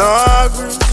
Thank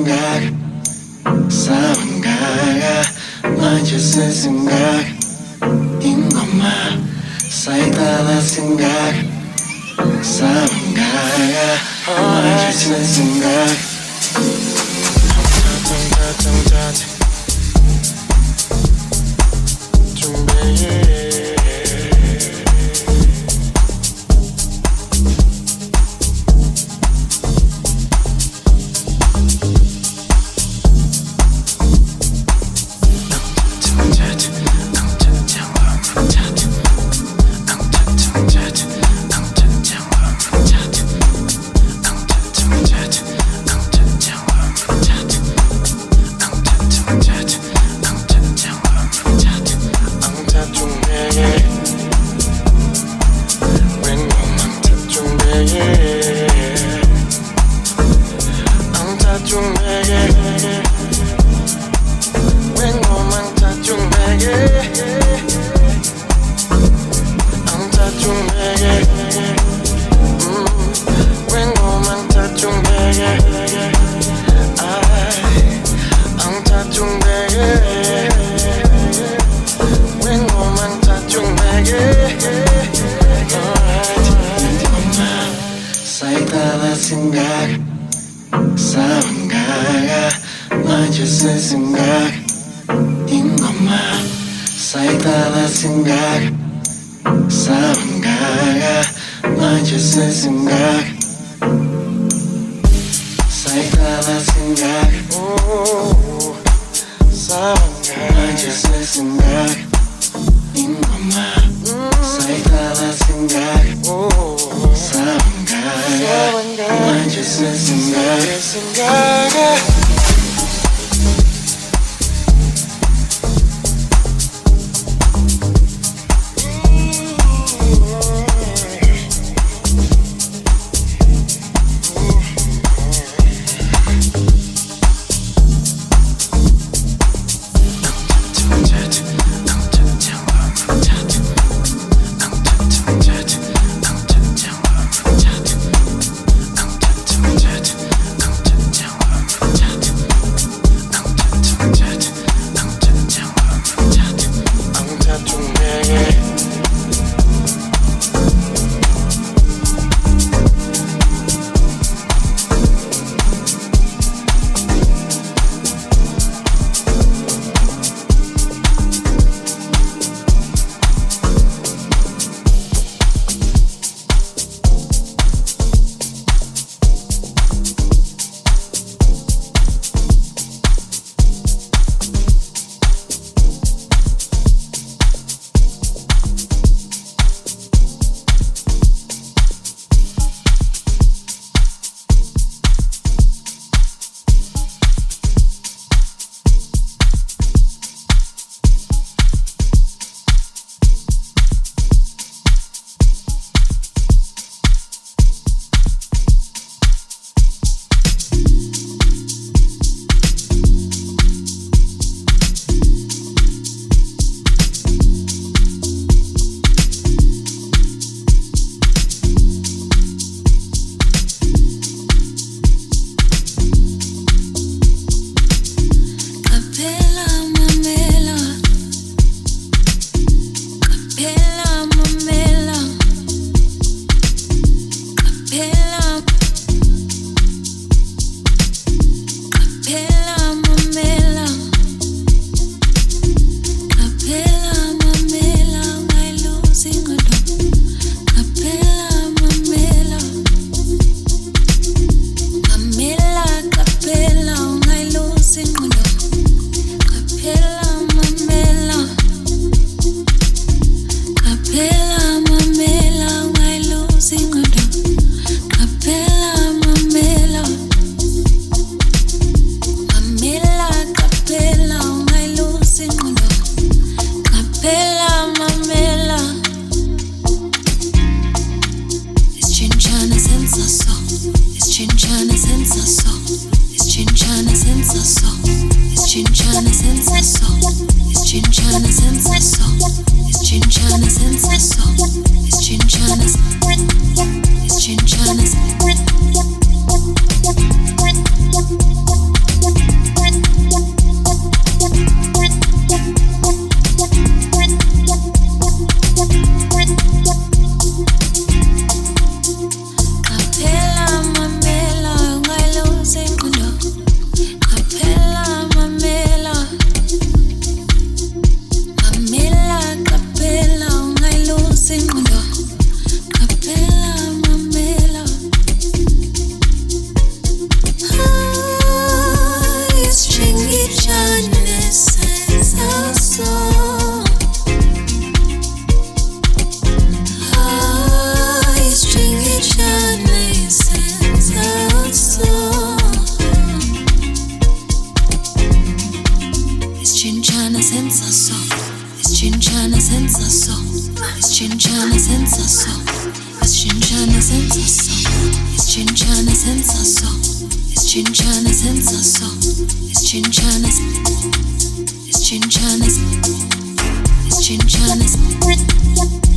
생각 사랑가야 만져쓴 생각 인것만 사이다나 생각 사랑가야 만져쓴 생각 정자정자정자 준비해 dancing tonight. It's chinchana.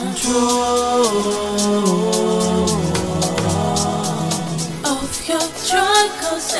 Control of your joy, cause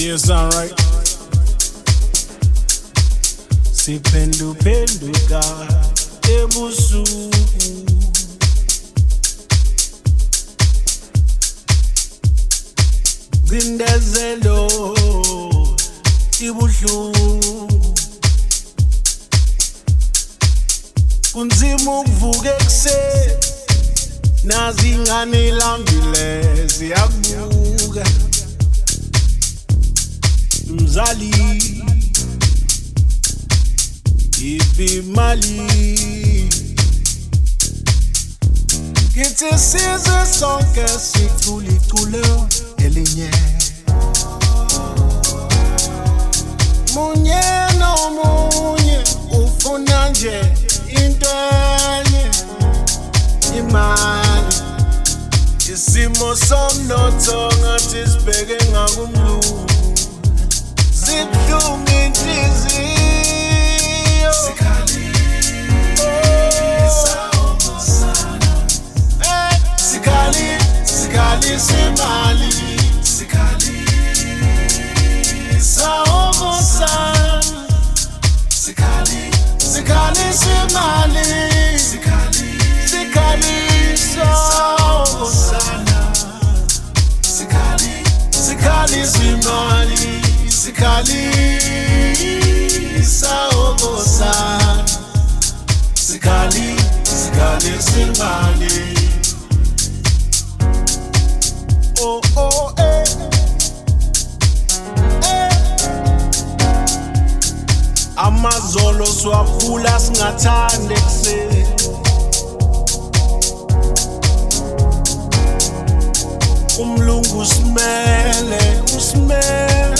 Yeah, sound right. Siphenduka ebusuku Zindezelo ibuhlungu Kunzima ukuvuka ekuseni Nazi ingane ilambile ziyabuka Mzali. Iphi imali Kithi sizwe sonke sicula iculo elinye. Munye nomunye ufuna nje into enye imali. Isimo somnotho ngathi sibheke ngakumlungu se tu me dizias. Se o Rosana. Se cali, se cali, se mali. O Rosana. Se cali, se cali, cali, cali, cali. Sikhali sawobosana Sikhali, sikhali simali Oh oh eh. Eh. Amazolo siwaphula singathande kuseni Umlungu usimele usimele.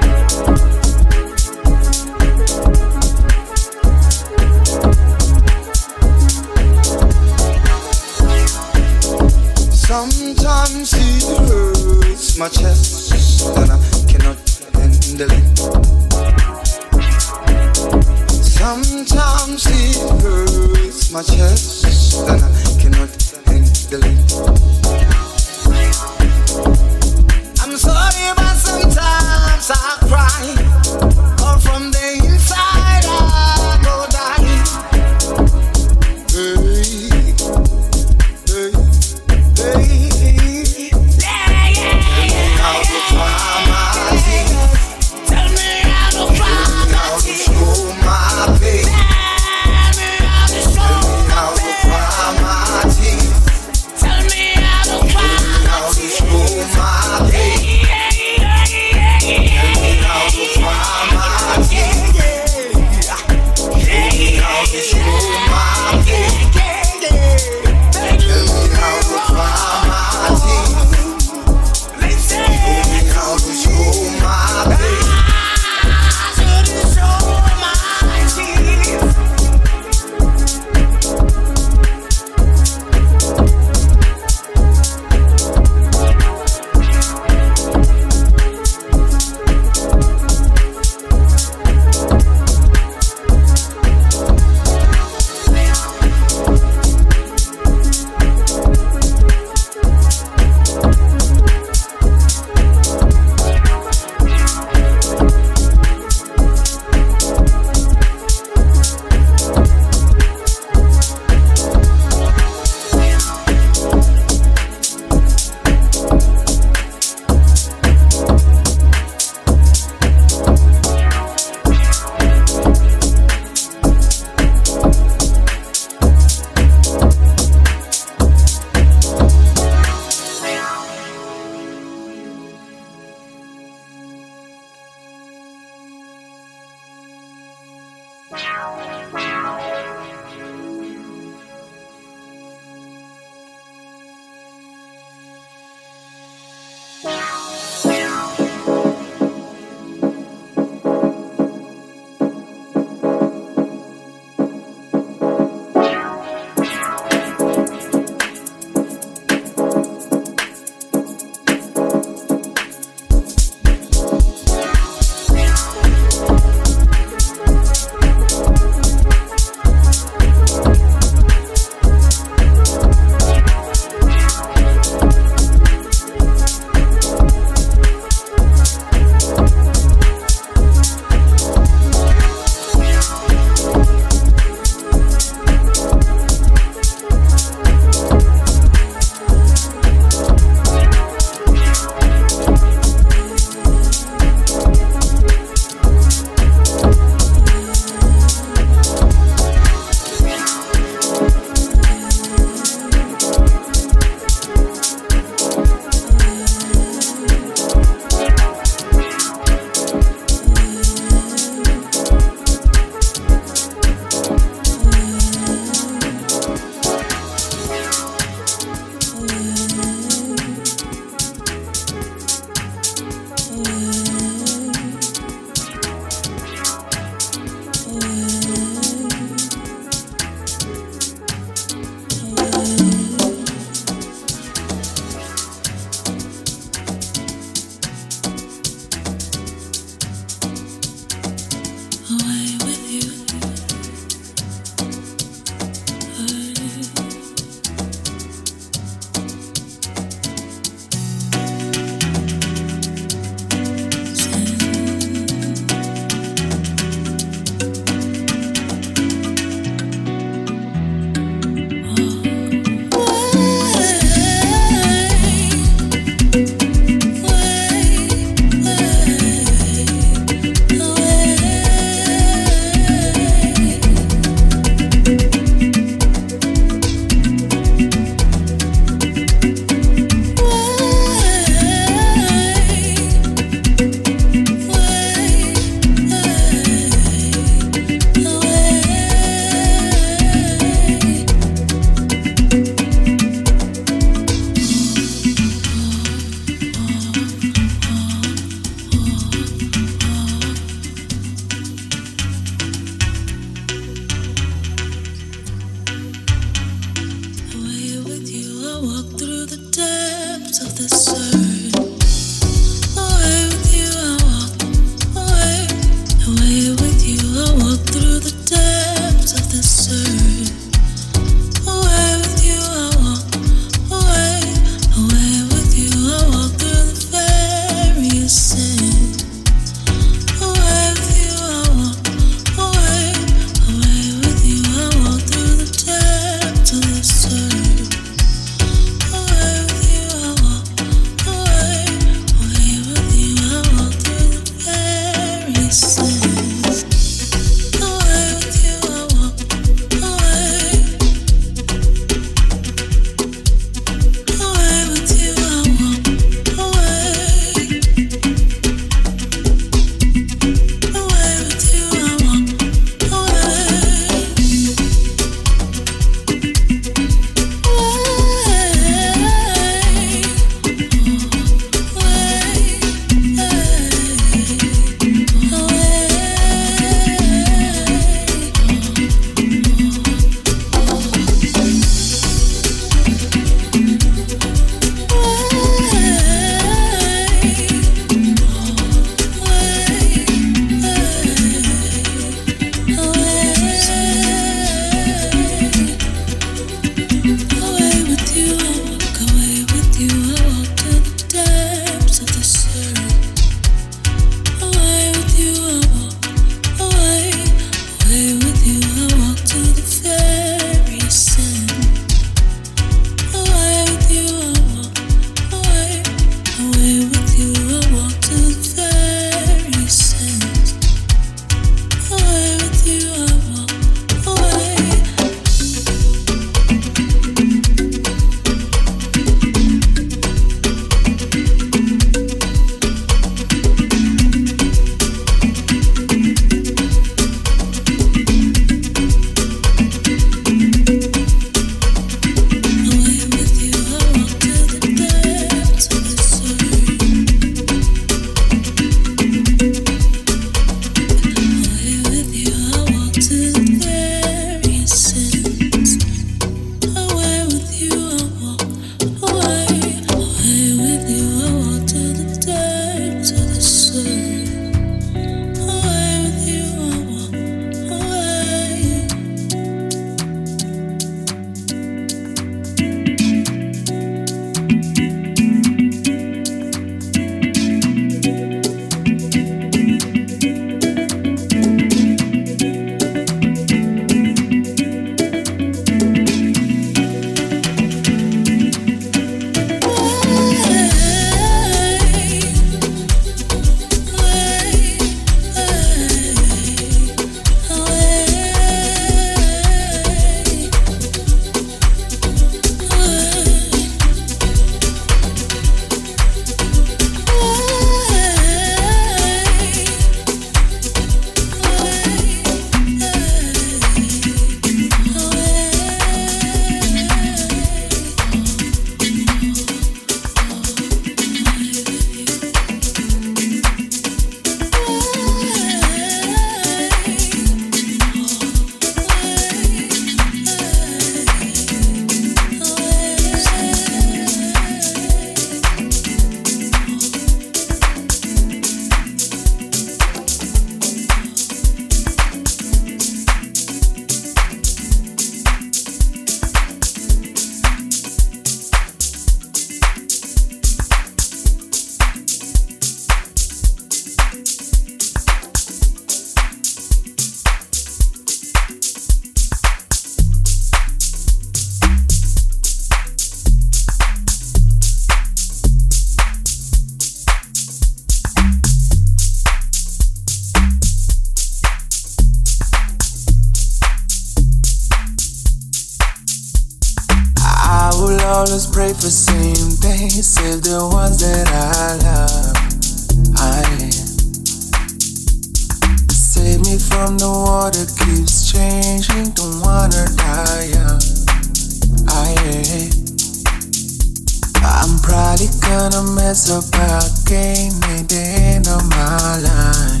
ain't the end of my line.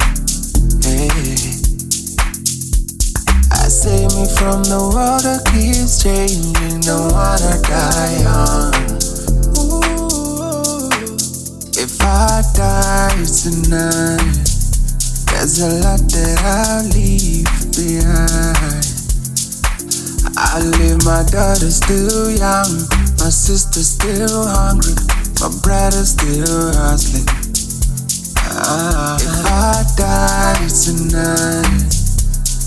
I save me from the world that keeps changing, the one I die on. If I die tonight, there's a lot that I'll leave behind. I leave my daughter still young, my sister still hungry, my brother still hustling. If I die tonight,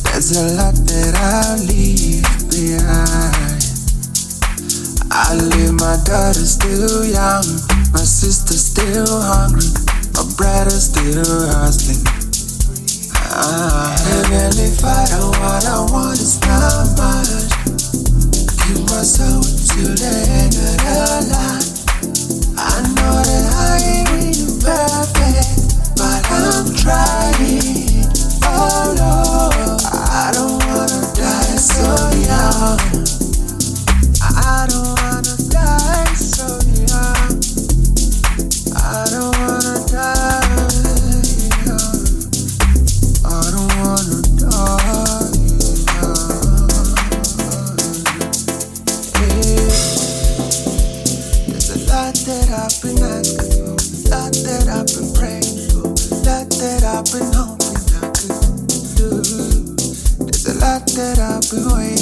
there's a lot that I'll leave behind. I leave my daughter still young, my sister still hungry, my brother still hustling. Ah, and if I don't what I want, it's not much. Keep my soul till the end of the line. I know that I ain't perfect. I don't Fui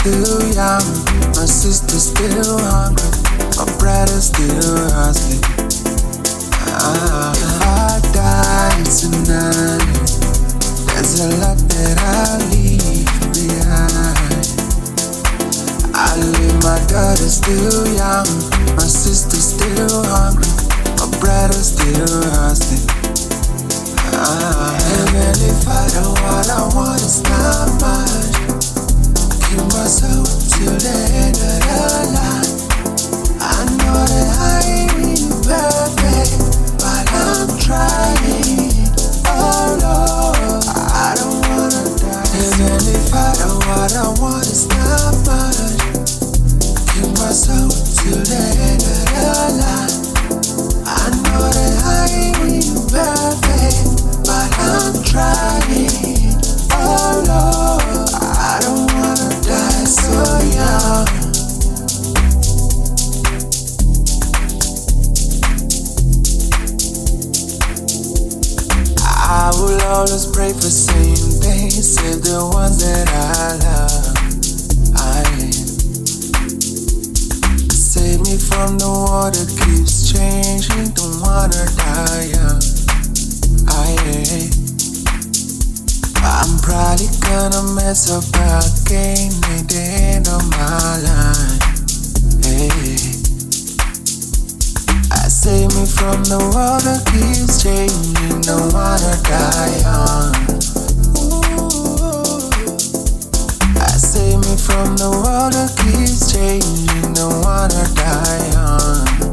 still young, my sister's still hungry, my brother's still hungry. Ah, I die tonight. There's a lot that I leave behind. I leave my daughter still from the world that keeps changing, the one I die on.